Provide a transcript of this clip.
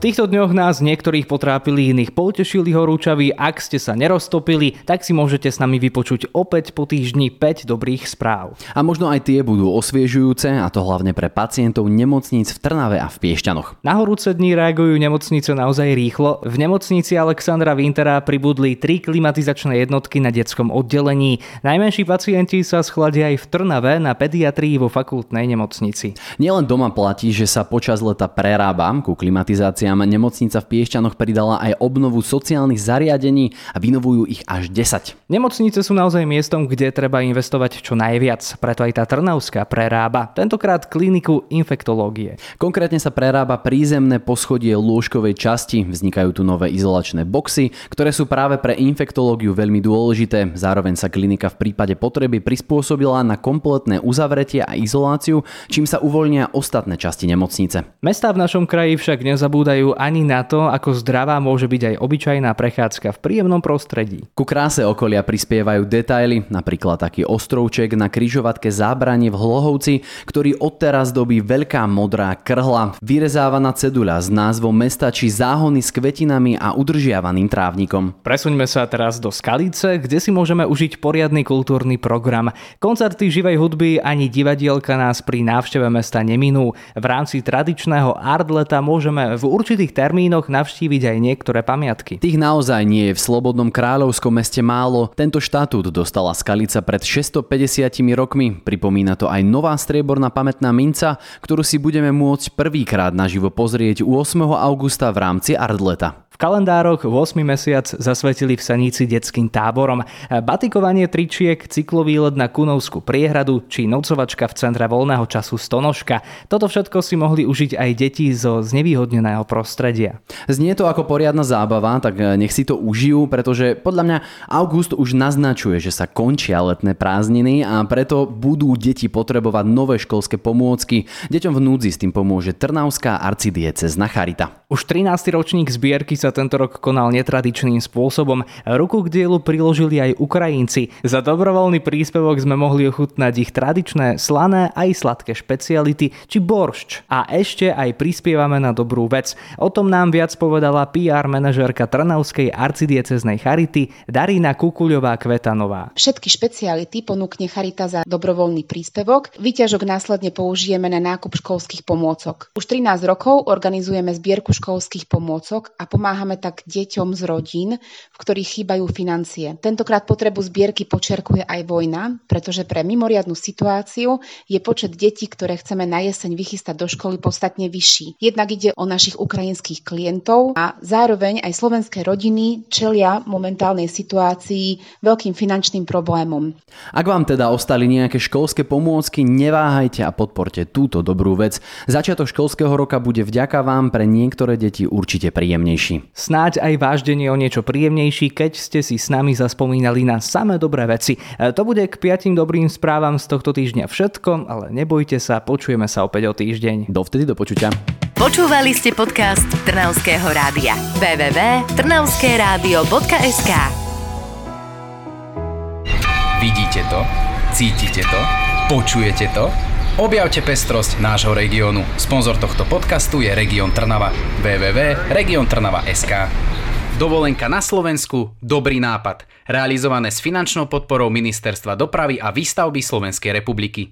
Týchto dňoch nás niektorých potrápili, iných potešili horúčaví. Ak ste sa neroztopili, tak si môžete s nami vypočuť opäť po týždni 5 dobrých správ. A možno aj tie budú osviežujúce, a to hlavne pre pacientov nemocníc v Trnave a v Piešťanoch. Na horúce dní reagujú nemocnice naozaj rýchlo. V nemocnici Alexandra Wintera pribudli tri klimatizačné jednotky na detskom oddelení. Najmenší pacienti sa schladia aj v Trnave na pediatrii vo fakultnej nemocnici. Nielen doma platí, že sa počas leta prerába ku klimatizácii veciam nemocnica v Piešťanoch pridala aj obnovu sociálnych zariadení a vynovujú ich až 10. Nemocnice sú naozaj miestom, kde treba investovať čo najviac, preto aj tá Trnavská prerába, tentokrát kliniku infektológie. Konkrétne sa prerába prízemné poschodie lôžkovej časti, vznikajú tu nové izolačné boxy, ktoré sú práve pre infektológiu veľmi dôležité. Zároveň sa klinika v prípade potreby prispôsobila na kompletné uzavretie a izoláciu, čím sa uvoľnia ostatné časti nemocnice. Mestá v našom kraji však nezabúdajú nezabúdajú ani na to, ako zdravá môže byť aj obyčajná prechádzka v príjemnom prostredí. Ku kráse okolia prispievajú detaily, napríklad taký ostrovček na kryžovatke zábranie v Hlohovci, ktorý odteraz dobí veľká modrá krhla, vyrezávaná ceduľa s názvom mesta či záhony s kvetinami a udržiavaným trávnikom. Presuňme sa teraz do Skalice, kde si môžeme užiť poriadny kultúrny program. Koncerty živej hudby ani divadielka nás pri návšteve mesta neminú. V rámci tradičného artleta môžeme v určitých určitých termínoch navštíviť aj niektoré pamiatky. Tých naozaj nie je v Slobodnom kráľovskom meste málo. Tento štatút dostala Skalica pred 650 rokmi. Pripomína to aj nová strieborná pamätná minca, ktorú si budeme môcť prvýkrát naživo pozrieť 8. augusta v rámci Ardleta kalendároch 8. mesiac zasvetili v Saníci detským táborom. Batikovanie tričiek, cyklový let na Kunovskú priehradu či nocovačka v centre voľného času Stonožka. Toto všetko si mohli užiť aj deti zo znevýhodneného prostredia. Znie to ako poriadna zábava, tak nech si to užijú, pretože podľa mňa august už naznačuje, že sa končia letné prázdniny a preto budú deti potrebovať nové školské pomôcky. Deťom v núdzi s tým pomôže Trnavská arcidiecezna Charita. Už 13. ročník zbierky sa tento rok konal netradičným spôsobom. Ruku k dielu priložili aj Ukrajinci. Za dobrovoľný príspevok sme mohli ochutnať ich tradičné slané aj sladké špeciality či boršč. A ešte aj prispievame na dobrú vec. O tom nám viac povedala PR manažérka Trnavskej arcidieceznej Charity Darina Kukuľová Kvetanová. Všetky špeciality ponúkne Charita za dobrovoľný príspevok. Výťažok následne použijeme na nákup školských pomôcok. Už 13 rokov organizujeme zbierku školských pomôcok a pomáhame tak deťom z rodín, v ktorých chýbajú financie. Tentokrát potrebu zbierky počerkuje aj vojna, pretože pre mimoriadnu situáciu je počet detí, ktoré chceme na jeseň vychystať do školy podstatne vyšší. Jednak ide o našich ukrajinských klientov a zároveň aj slovenské rodiny čelia momentálnej situácii veľkým finančným problémom. Ak vám teda ostali nejaké školské pomôcky, neváhajte a podporte túto dobrú vec. Začiatok školského roka bude vďaka vám pre niektoré deti určite príjemnejší. Snáď aj váš deň je o niečo príjemnejší, keď ste si s nami zaspomínali na samé dobré veci. E, to bude k piatim dobrým správam z tohto týždňa všetko, ale nebojte sa, počujeme sa opäť o týždeň. Dovtedy do počutia. Počúvali ste podcast Trnavského rádia. www.trnavskeradio.sk Vidíte to? Cítite to? Počujete to? Objavte pestrosť nášho regiónu. Sponzor tohto podcastu je Region Trnava. www.regiontrnava.sk Dovolenka na Slovensku, dobrý nápad. Realizované s finančnou podporou Ministerstva dopravy a výstavby Slovenskej republiky.